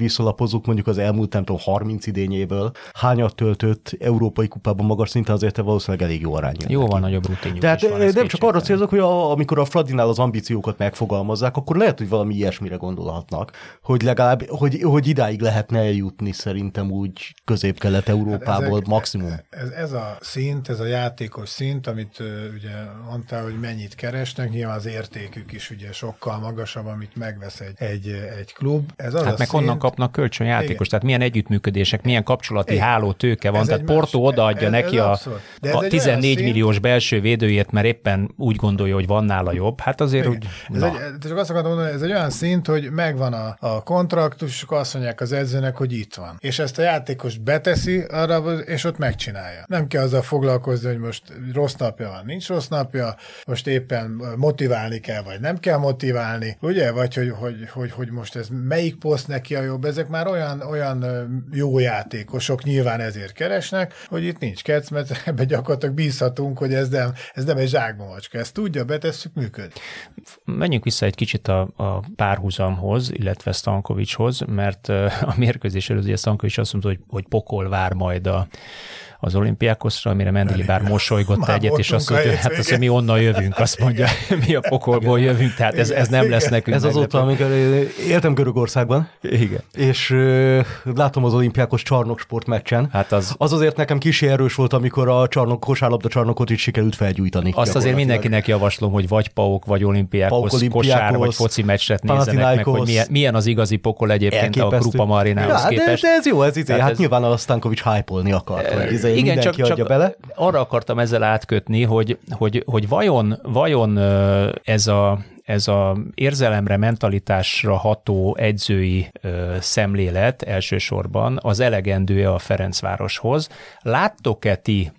visszalapozzuk mondjuk az elmúlt nem tudom 30 idényéből, hányat töltött európai kupában magas szinten, azért valószínűleg elég jó arány. Jóval nagyobb rutinjuk Tehát van, nem csak arra célzok, hogy a, amikor a Fradinál az ambíciókat megfogalmazzák, akkor lehet, hogy valami ilyesmire gondolhatnak, hogy legalább, hogy, hogy idáig lehetne eljutni szerintem úgy közép-kelet-európából hát maximum. Ez, ez a szint, ez a játékos szint, amit ugye mondtál, hogy mennyit keresnek, nyilván az értékük is ugye sokkal magasabb, amit megvesz egy, egy, egy klub. Ez az hát a meg szint... honnan kapnak kölcsönjátékos, tehát milyen együttműködések, milyen kapcsolati Igen. háló tőke van, ez tehát Porto más, odaadja ez, neki ez a, a 14 milliós belső védőjét, mert éppen úgy gondolja, hogy van nála jobb, hát azért Igen. úgy... Ez egy, csak azt akartam mondani, ez egy olyan szint, hogy megvan a, a kontraktus, azt mondják az edzőnek, hogy itt van. És ezt a játékos beteszi arra, és ott megcsinálja. Nem kell azzal foglalkozni, hogy most rossz napja van, nincs rossz napja, most éppen motiválni kell, vagy nem kell motiválni, ugye? Vagy hogy, hogy, hogy, hogy most ez melyik poszt neki a jobb, ezek már olyan, olyan jó játékosok, nyilván ezért keresnek, hogy itt nincs kec, mert ebbe gyakorlatilag bízhatunk, hogy ez nem, ez nem egy zsákmamacska, ezt tudja, betesszük, működik. Menjünk vissza egy kicsit a, a párhuzamhoz, illetve Stankovicshoz, mert a mérkőzés előtt ugye Stankovics azt mondta, hogy, hogy pokol vár majd a, az olimpiákoszra, amire Mendili bár mosolygott Már egyet, és azt mondja, a hát azt, hogy mi onnan jövünk, azt mondja, mi a pokolból jövünk, tehát ez, ez nem lesz nekünk. Ez azóta, amikor éltem Görögországban, Igen. és ö, látom az olimpiákos csarnoksport meccsen. Hát az, Az azért nekem kis erős volt, amikor a csarnok, kosárlabda csarnokot is sikerült felgyújtani. azt azért mindenkinek javaslom, hogy vagy pauk, vagy olimpiákhoz, Pauk, olimpiákhoz, kosár, vagy foci meccset nézzenek meg, hogy milyen, milyen az igazi pokol egyébként a. Krupa Marinához ja, de, képest. de, ez jó, ez izé, Tehát hát ez- nyilván a Stankovics hype-olni akart, hogy izé, Igen, mindenki csak, adja csak bele. arra akartam ezzel átkötni, hogy, hogy, hogy vajon, vajon ez a ez a érzelemre, mentalitásra ható edzői ö, szemlélet elsősorban az elegendő a Ferencvároshoz. Láttok-e ti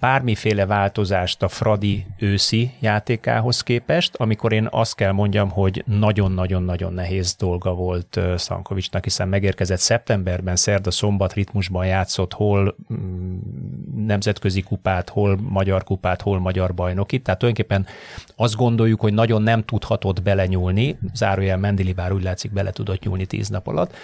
bármiféle változást a Fradi őszi játékához képest, amikor én azt kell mondjam, hogy nagyon-nagyon-nagyon nehéz dolga volt ö, Stankovicsnak, hiszen megérkezett szeptemberben, szerda, szombat ritmusban játszott, hol mm, nemzetközi kupát, hol magyar kupát, hol magyar bajnokit, tehát tulajdonképpen azt gondoljuk, hogy nagyon nem tudhatott belenyúlni, zárójel Mendili bár úgy látszik bele tudott nyúlni tíz nap alatt.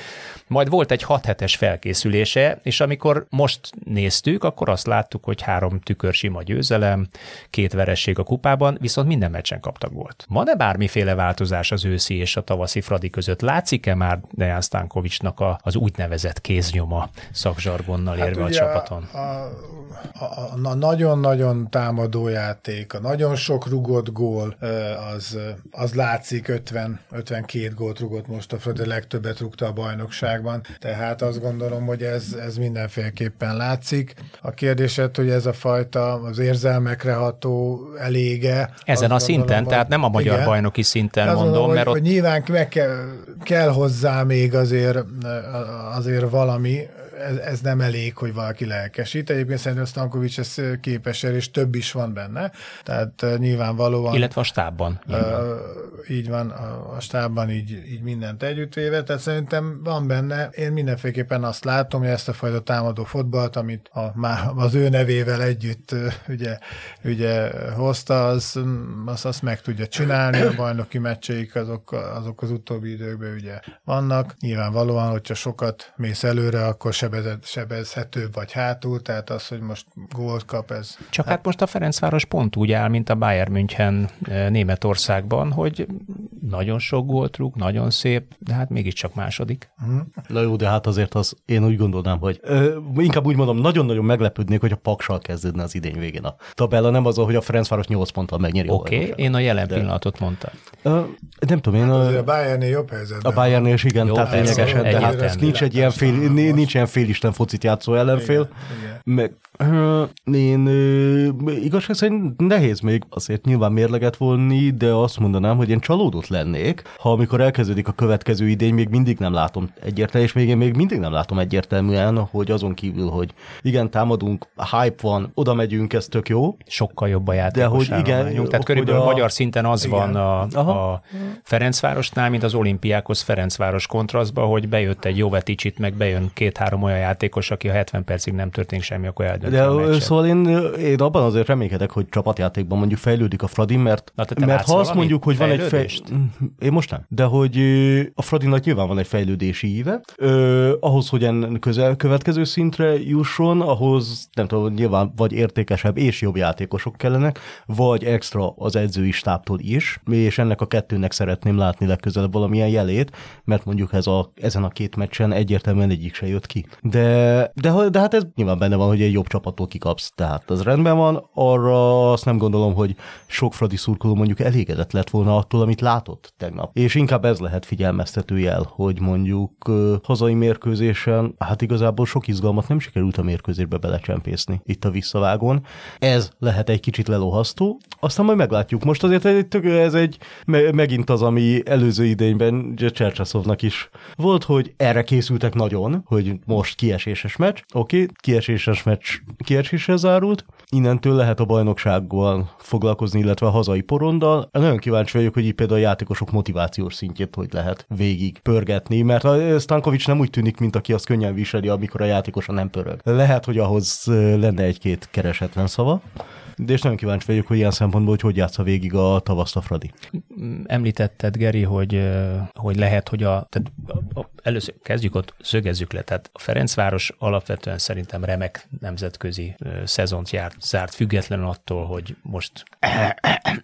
Majd volt egy 6 hetes felkészülése, és amikor most néztük, akkor azt láttuk, hogy három tükör sima győzelem, két veresség a kupában, viszont minden meccsen kaptak volt. Van-e bármiféle változás az őszi és a tavaszi Fradi között? Látszik-e már Dejan Stankovicsnak a, az úgynevezett kéznyoma szakzsargonnal érve a csapaton? A, nagyon-nagyon támadó játék, a nagyon sok rugott gól, az, az látszik, 50, 52 gólt rugott most a Fradi, legtöbbet rúgta a bajnokságban, tehát azt gondolom, hogy ez, ez mindenféleképpen látszik. A kérdésed, hogy ez a fajta az érzelmekre ható elége. Ezen a szinten, gondolom, tehát nem a magyar igen. bajnoki szinten Azt mondom, gondolom, mert hogy, ott hogy nyilván meg kell, kell hozzá még azért, azért valami, ez, ez nem elég, hogy valaki lelkesít. Egyébként szerintem Stankovics ez képes erre, és több is van benne. Tehát eh, nyilvánvalóan... illetve a stábban. Így van, a, a stábban így, így mindent együttvéve, tehát szerintem van benne, én mindenféleképpen azt látom, hogy ezt a fajta támadó fotbalt, amit a, már az ő nevével együtt ugye, ugye hozta, az, az azt meg tudja csinálni, a bajnoki meccseik azok, azok az utóbbi időkben ugye vannak. Nyilvánvalóan, hogyha sokat mész előre, akkor sebezett, sebezhetőbb vagy hátul, tehát az, hogy most gólt kap, ez Csak hát most a Ferencváros pont úgy áll, mint a Bayern München eh, Németországban, hogy nagyon sok gólt rúg, nagyon szép, de hát mégiscsak második. Na jó, de hát azért az, én úgy gondolnám, hogy ö, inkább úgy mondom, nagyon-nagyon meglepődnék, hogy a Paksal kezdődne az idény végén a tabella, nem az, hogy a Ferencváros 8 ponttal megnyeri a Oké, okay, én a jelen De- pillanatot mondtam. Ö, nem tudom, én azért ö, a Bayernnél jobb helyzetben a Bayernnél is igen, Jó, tehát lényegesen, de hát nincs egy ilyen fél, nincs ilyen félisten focit játszó ellenfél. Igen, Meg ö, én igazság szerint nehéz még azért nyilván mérleget vonni, de azt mondanám, hogy én csalódott lennék, ha amikor elkezdődik a következő idény, még mindig nem látom egyértelműen, és még én még mindig nem látom egyértelműen, hogy azon kívül, hogy igen, támadunk, hype van, oda megyünk, ez tök jó, Sokkal jobb a játékos hogy igen, állományunk. Tehát körülbelül a- magyar szinten az Igen. van a, Aha. a Ferencvárosnál, mint az olimpiákhoz Ferencváros kontrasztba, hogy bejött egy Joveticsit, meg bejön két-három olyan játékos, aki a 70 percig nem történik semmi, akkor eldönti De a szóval én, én abban azért reménykedek, hogy csapatjátékban mondjuk fejlődik a Fradi, mert, Na, te- mert ha azt mondjuk, hogy van egy fej... fejlődést? Én most nem. De hogy a Fradinak nyilván van egy fejlődési íve, ö, ahhoz, hogy ennek közel következő szintre jusson, ahhoz nem tudom, nyilván vagy értékesebb és jobb játékosok kellenek, vagy extra az edzői stábtól is, és ennek a kettőnek szeretném látni legközelebb valamilyen jelét, mert mondjuk ez a, ezen a két meccsen egyértelműen egyik se jött ki. De, de, de hát ez nyilván benne van, hogy egy jobb csapattól kikapsz, tehát az rendben van, arra azt nem gondolom, hogy sok Fradi szurkoló mondjuk elégedett lett volna attól, amit látott tegnap. És inkább ez lehet figyelmeztető jel, hogy mondjuk ö, hazai mérkőzésen, hát igazából sok izgalmat nem sikerült a mérkőzésbe belecsempészni itt a visszavágón. Ez lehet egy kicsit lelohasztó, aztán majd meglátjuk. Most azért egy, tök- ez egy me- megint az, ami előző idényben Csercsaszovnak is volt, hogy erre készültek nagyon, hogy most kieséses meccs. Oké, okay, kieséses meccs kieséssel zárult, innentől lehet a bajnoksággal foglalkozni, illetve a hazai porondal. Nagyon kíváncsi vagyok, hogy így például a játékosok motivációs szintjét hogy lehet végig pörgetni, mert a Stankovics nem úgy tűnik, mint aki azt könnyen viseli, amikor a játékosa nem pörög. Lehet, hogy ahhoz ö, lenne egy-két keresetlen szava, De és nagyon kíváncsi vagyok, hogy ilyen szempontból, hogy hogy játsza végig a tavaszt a Fradi. Említetted, Geri, hogy, hogy lehet, hogy a, tehát először kezdjük ott, szögezzük le. Tehát a Ferencváros alapvetően szerintem remek nemzetközi szezont járt, zárt, függetlenül attól, hogy most,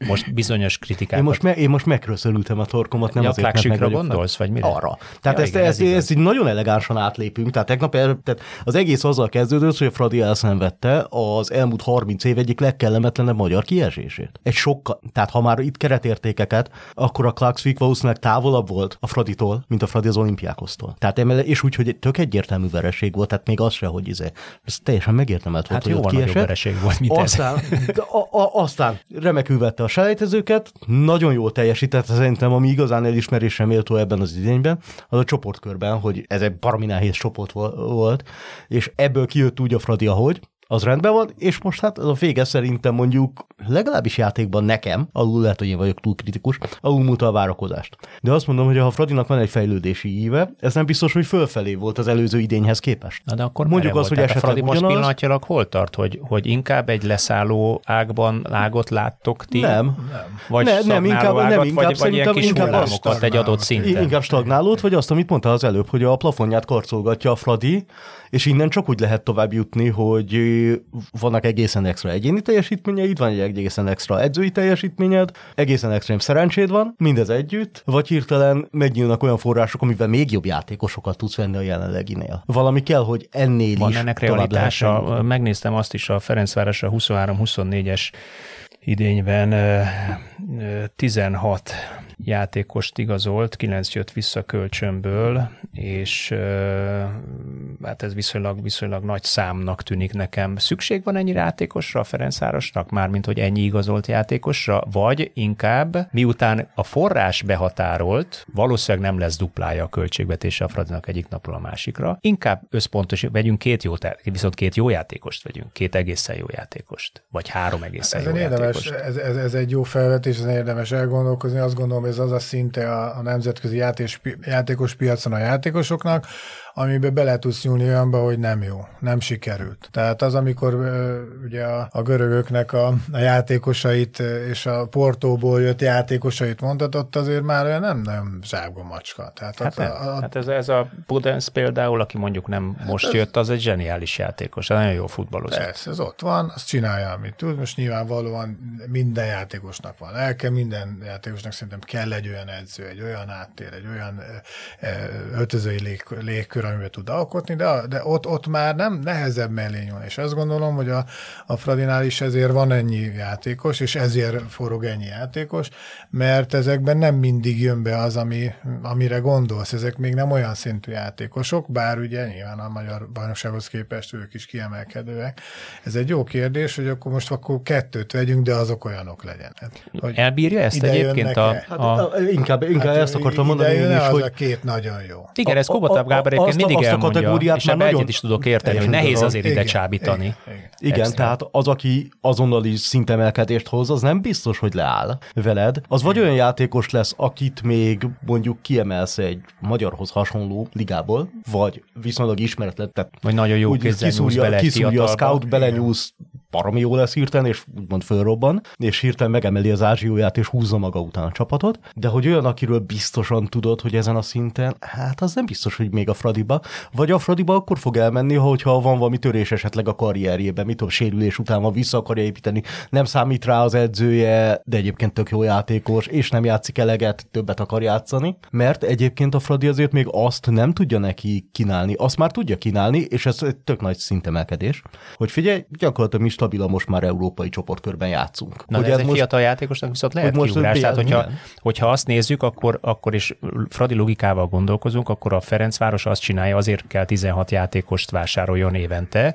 most bizonyos kritikák. Én most, me, én most megröszölültem a torkomat, nem ja, azért, mert meg gondolsz, vagy mire? Arra. Tehát ja, ezt, igen, ezt, ez ezt így nagyon elegánsan átlépünk. Tehát tegnap el, tehát az egész azzal kezdődött, hogy a Fradi elszenvedte az elmúlt 30 év egyik legkellemetlenebb magyar kiesését. Egy sokkal, tehát ha már itt keretértékeket, akkor a Klaxvik valószínűleg távolabb volt a Fraditól, mint a Fradi az olimpiákoztól. Tehát emele, és úgy, hogy tök egyértelmű vereség volt, tehát még az se, hogy izé, ez teljesen megértemelt volt, hát hogy ott kiesett. vereség volt, mint aztán, ez. A, a, aztán remekül vette a selejtezőket, nagyon jól teljesített, szerintem, ami igazán elismerésre méltó ebben az idényben, az a csoportkörben, hogy ez egy baromi nehéz csoport volt, és ebből kijött úgy a Fradi, ahogy, az rendben van, és most hát a vége szerintem mondjuk legalábbis játékban nekem, alul lehet, hogy én vagyok túl kritikus, alul muta a várakozást. De azt mondom, hogy ha a Fradinak van egy fejlődési íve, ez nem biztos, hogy fölfelé volt az előző idényhez képest. Na de akkor mondjuk azt, hogy esetleg a Fradi most pillanatnyilag hol tart, hogy, hogy inkább egy leszálló ágban ágot láttok ti? Nem. nem. Vagy ne, nem, inkább, ágat, nem, inkább vagy, vagy ilyen kis inkább egy adott szinten. Inkább stagnálót, vagy azt, amit mondta az előbb, hogy a plafonját karcolgatja a Fradi, és innen csak úgy lehet tovább jutni, hogy vannak egészen extra egyéni teljesítményeid, van egy egészen extra edzői teljesítményed, egészen extrém szerencséd van, mindez együtt, vagy hirtelen megnyílnak olyan források, amivel még jobb játékosokat tudsz venni a jelenleginél. Valami kell, hogy ennél van is ennek realitása. Megnéztem azt is a Ferencváros a 23-24-es idényben 16 játékost igazolt, 9 jött vissza kölcsönből, és hát ez viszonylag, viszonylag nagy számnak tűnik nekem. Szükség van ennyi játékosra a Ferencvárosnak, mármint hogy ennyi igazolt játékosra, vagy inkább miután a forrás behatárolt, valószínűleg nem lesz duplája a költségvetése a Fradinak egyik napról a másikra, inkább összpontos, vegyünk két jó, viszont két jó játékost vegyünk, két egészen jó játékost, vagy három egészen ez jó érdemes, játékost. Ez, ez, ez, egy jó felvetés, ez érdemes elgondolkozni, azt gondolom, ez az a szinte a, a nemzetközi játés, játékos piacon a játékosoknak, amiben bele tudsz nyúlni olyanba, hogy nem jó, nem sikerült. Tehát az, amikor ugye a, a görögöknek a, a játékosait és a Portóból jött játékosait mondhatott, azért már olyan nem, nem zsákba macska. Tehát hát, a, a, hát ez, ez a Pudens például, aki mondjuk nem hát most ez, jött, az egy zseniális játékos, nagyon jó futballozott. Persze, ez ott van, azt csinálja, amit tud. Most nyilvánvalóan minden játékosnak van lelke, minden játékosnak szerintem kell egy olyan edző, egy olyan áttér, egy olyan öltözői lég, légkör, amiben tud alkotni, de, de ott, ott már nem nehezebb mellé nyúl. És azt gondolom, hogy a, a Fradinál is ezért van ennyi játékos, és ezért forog ennyi játékos, mert ezekben nem mindig jön be az, ami, amire gondolsz. Ezek még nem olyan szintű játékosok, bár ugye nyilván a magyar bajnoksághoz képest ők is kiemelkedőek. Ez egy jó kérdés, hogy akkor most akkor kettőt vegyünk, de azok olyanok legyenek. Hogy Elbírja ezt egyébként a, a... Hát, inkább, inkább hát, ezt akartam mondani én is, hogy... a két nagyon jó. Igen, ez Kobotav Gábor egyébként mindig azt a kategóriát és ebben nagyon... egyet is tudok érteni, hogy nehéz azért ide csábítani. Igen, igen. igen tehát az, aki azonnali szintemelkedést hoz, az nem biztos, hogy leáll veled. Az vagy olyan játékos lesz, akit még mondjuk kiemelsz egy magyarhoz hasonló ligából, vagy viszonylag ismeretlen. Tehát vagy nagyon jó kézzel kiszúrja, bele kiszúrja a scout, belenyúlsz, baromi jó lesz hirtelen, és úgymond fölrobban, és hirtelen megemeli az ázsióját, és húzza maga után a csapatot, de hogy olyan, akiről biztosan tudod, hogy ezen a szinten, hát az nem biztos, hogy még a Fradiba, vagy a Fradiba akkor fog elmenni, hogyha van valami törés esetleg a karrierjében, mit tudom, sérülés után van, vissza akarja építeni, nem számít rá az edzője, de egyébként tök jó játékos, és nem játszik eleget, többet akar játszani, mert egyébként a Fradi azért még azt nem tudja neki kínálni, azt már tudja kínálni, és ez egy tök nagy szintemelkedés, hogy figyelj, gyakorlatilag mi stabilan most már európai csoportkörben játszunk. Na, hogy ez, ez egy most, fiatal játékosnak viszont lehet most kiugrás, tehát hogyha, hogyha azt nézzük, akkor, akkor is Fradi logikával gondolkozunk, akkor a Ferencváros azt csinálja, azért kell 16 játékost vásároljon évente,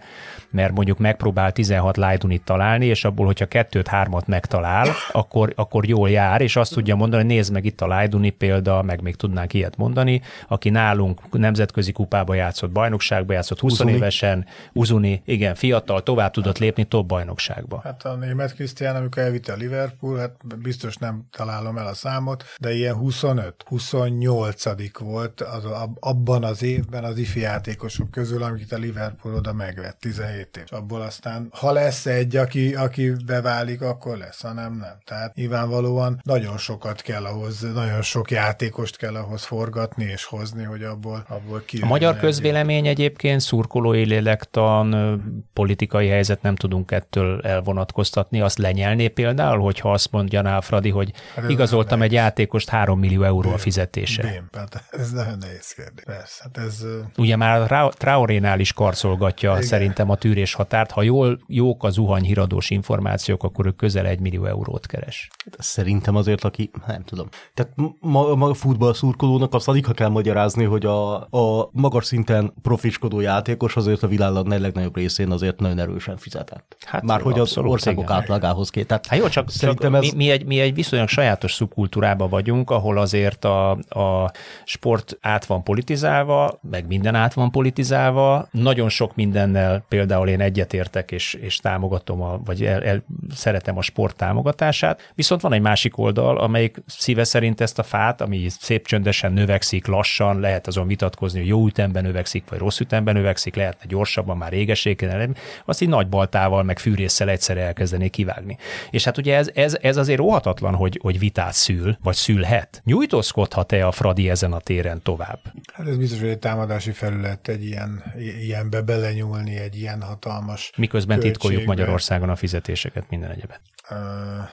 mert mondjuk megpróbál 16 Lajdunit találni, és abból, hogyha kettőt, hármat megtalál, akkor, akkor jól jár, és azt tudja mondani, hogy nézd meg itt a Lajduni példa, meg még tudnánk ilyet mondani, aki nálunk nemzetközi kupába játszott, bajnokságba játszott, 20 Uzuni. évesen, Uzuni, igen, fiatal, tovább tudott lépni, top bajnokságba. Hát a német Krisztián, amikor elvitte a Liverpool, hát biztos nem találom el a számot, de ilyen 25, 28 volt az, abban az évben az ifi játékosok közül, amiket a Liverpool oda megvett, 17 év. És abból aztán, ha lesz egy, aki, aki beválik, akkor lesz, ha nem, nem. Tehát nyilvánvalóan nagyon sokat kell ahhoz, nagyon sok játékost kell ahhoz forgatni és hozni, hogy abból, abból ki. A magyar közvélemény egyébként szurkolói lélektan, politikai helyzet nem tudunk ettől elvonatkoztatni. Azt lenyelné például, hogyha azt mondja Fradi, hogy hát igazoltam egy játékost 3 millió euró a fizetése. Bém, hát ez nagyon nehéz kérdés. Persze, hát ez... Ugye már Traorénál is karcolgatja igen. szerintem a tűrés határt. Ha jól, jók az zuhany híradós információk, akkor ő közel egy millió eurót keres. Hát szerintem azért, aki, nem tudom. Tehát ma, ma a futball szurkolónak azt alig ha kell magyarázni, hogy a, a magas szinten profiskodó játékos azért a világ legnagyobb részén azért nagyon erősen fizetett. Hát Már hogy az országok igen. átlagához két. Tehát hát jó, csak, szerintem ez... mi, mi, egy, mi egy viszonylag sajátos szubkultúrában vagyunk, ahol azért a, a sport át van politizálva, meg minden át van politizálva. Nagyon sok mindennel például én egyetértek és, és támogatom, a, vagy el, el, szeretem a sport támogatását, viszont van egy másik oldal, amelyik szíve szerint ezt a fát, ami szép csöndesen növekszik, lassan, lehet azon vitatkozni, hogy jó ütemben növekszik, vagy rossz ütemben növekszik, lehetne gyorsabban, már régeséken, azt így nagy baltával, meg fűrészsel egyszerre elkezdené kivágni. És hát ugye ez, ez, ez azért óhatatlan, hogy, hogy vitát szül, vagy szülhet. Nyújtózkodhat-e a Fradi ezen a téren tovább? Hát ez biztos, hogy egy támadási felület egy ilyen, ilyenbe belenyúlni, egy ilyen hatalmas Miközben költségbe. titkoljuk Magyarországon a fizetéseket minden egyebet. Uh,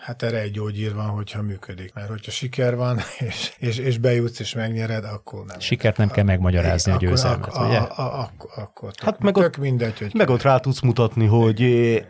hát erre egy gyógyír van, hogyha működik. Mert hogyha siker van, és, és, és bejutsz és megnyered, akkor nem. Sikert nem kell megmagyarázni a győzelmet, ugye? Akkor, tök, hát meg tök ott, mindegy, hogy meg ott rá tudsz mutatni, hogy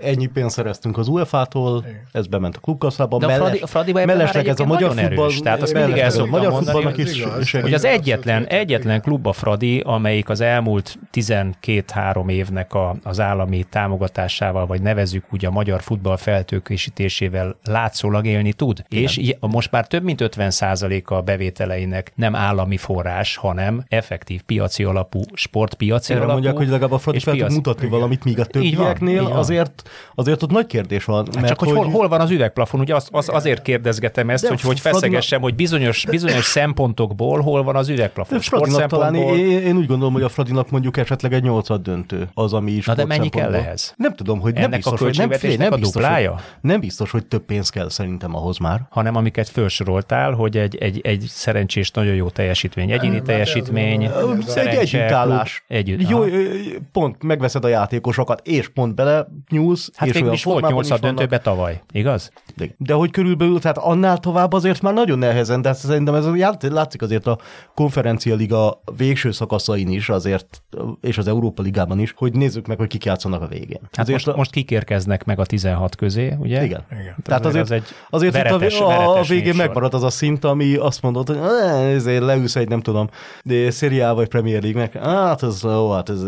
ennyi pénzt szereztünk az UEFA-tól, ez bement a klubkasszába, De a Fradi, mellesleg ez a magyar futball, tehát azt mindig el magyar futballnak is, hogy az egyetlen, egyetlen klub a Fradi, amelyik az elmúlt 12-3 évnek a, az állami támogatásával, vagy nevezük úgy a magyar futball feltőkésítésével látszólag élni tud. Igen. És most már több mint 50% a bevételeinek nem állami forrás, hanem effektív piaci alapú, sportpiaci Erre alapú. mondják, hogy legalább a Fradi fel tud mutatni Igen. valamit, míg a többieknél azért, azért ott nagy kérdés van. Hát mert csak hogy, hogy hol, hol van az üvegplafon, ugye az, az azért kérdezgetem ezt, hogy, hogy feszegessem, hogy bizonyos, bizonyos szempontokból hol van az üvegplafon. Sport talán én, én, úgy gondolom, hogy a Fradinak mondjuk esetleg egy nyolcad döntő az, ami is. Na de mennyi kell ehhez? Nem tudom, hogy nem biztos, hogy nem, fél, nem, biztos, hogy, nem biztos, hogy több pénz kell szerintem ahhoz már. Hanem amiket felsoroltál, hogy egy, egy, egy szerencsés, nagyon jó teljesítmény, egyéni teljesítmény, egy együttállás. Együtt, jó, pont megveszed a játékosokat, és pont bele nyúlsz. Hát és is volt nyolcad döntőbe tavaly, igaz? De, de hogy körülbelül, tehát annál tovább azért már nagyon nehezen, de szerintem ez látszik azért a konferencia liga végső szakaszain is azért, és az Európa ligában is, hogy nézzük meg, hogy kik játszanak a végén. Hát azért most, a... most kikérkeznek meg a 16 közé, ugye? Igen. Igen. Tehát azért, az egy azért veretes, itt a, a, a végén megmaradt az a szint, ami azt mondott, hogy ezért leülsz egy, nem tudom, de Serie vagy Premier League-nek, hát ez, ó, hát ez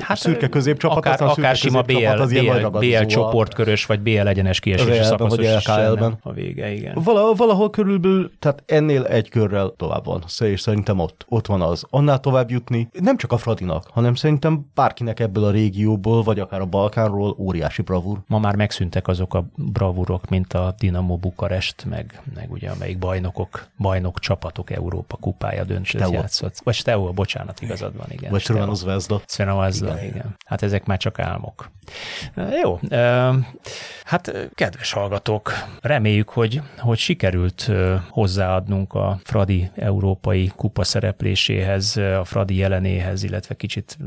hát, szürke középcsapat, akár, akár sima BL, BL, BL, BL csoportkörös, vagy BL egyenes kiesési szakaszos vagy LKL-ben. A vége, igen. Val- valahol körülbelül, tehát ennél egy körrel tovább van, és szerintem ott, ott van az. Annál tovább jutni, nem csak a Fradinak, hanem szerintem bárkinek ebből a régióból, vagy akár a Balkánról óriási bravúr. Ma már megszűntek azok a bravúrok, mint a Dinamo Bukarest, meg, meg ugye amelyik bajnokok, bajnok csapatok Európa kupája döntőt játszott. Vagy Steaua, bocsánat, igazad van, igen. Vagy Crvena Zvezda. Crvena igen. igen. Hát ezek már csak álmok. Jó, hát kedves hallgatók, reméljük, hogy, hogy sikerült hozzáadnunk a Fradi európai kupa szerepléséhez, a Fradi jelenéhez, illetve kicsit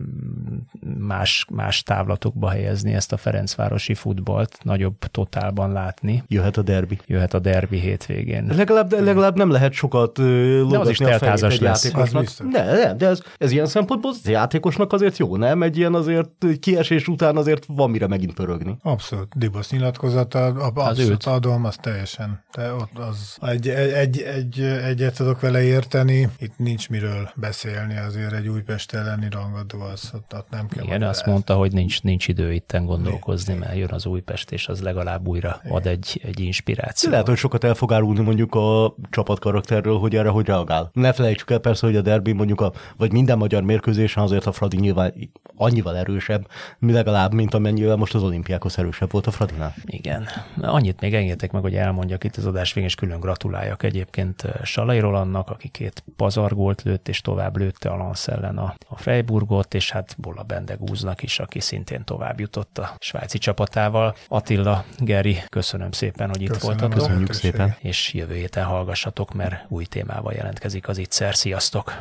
más, más távlatokba helyezni ezt a Ferencvárosi futballt, nagyobb totálban látni. Jöhet a derbi. Jöhet a derbi hétvégén. Legalább, legalább nem lehet sokat de az is teltházas lesz. De, de, de ez, ez ilyen szempontból az játékosnak azért jó, nem? Egy ilyen azért kiesés után azért van mire megint pörögni. Abszolút. Dibasz nyilatkozata, abszolút adom, az teljesen. Te ott az egy, egy, egy, egyet tudok vele érteni, itt nincs miről beszélni, azért egy Újpest elleni rangadó, az ott, ott nem kell. Igen, azt mondta, hogy nincs, nincs idő itten gondolkozni, mert jön az Újpest, és az legalább újra ad egy, egy inspirációt. Lehet, hogy sokat el fog árulni mondjuk a csapat karakterről, hogy erre hogy reagál. Ne felejtsük el persze, hogy a derbi mondjuk a, vagy minden magyar mérkőzésen azért a Fradi nyilván annyival erősebb, legalább, mint amennyivel most az olimpiákhoz erősebb volt a Fradinál. Igen. Annyit még engedtek meg, hogy elmondjak itt az adás végén, és külön gratuláljak egyébként eh, Salai Rolandnak, aki két pazargolt lőtt, és tovább lőtte Lansz ellen a, a Freiburgot, és hát Bola Bendegúznak is, aki szintén tovább jutott a svájci csapatával. Attila, Geri, köszönöm szépen, hogy itt voltatok. Köszönjük szépen. És jövő héten hallgassatok, mert új témával jelentkezik az itt Sziasztok!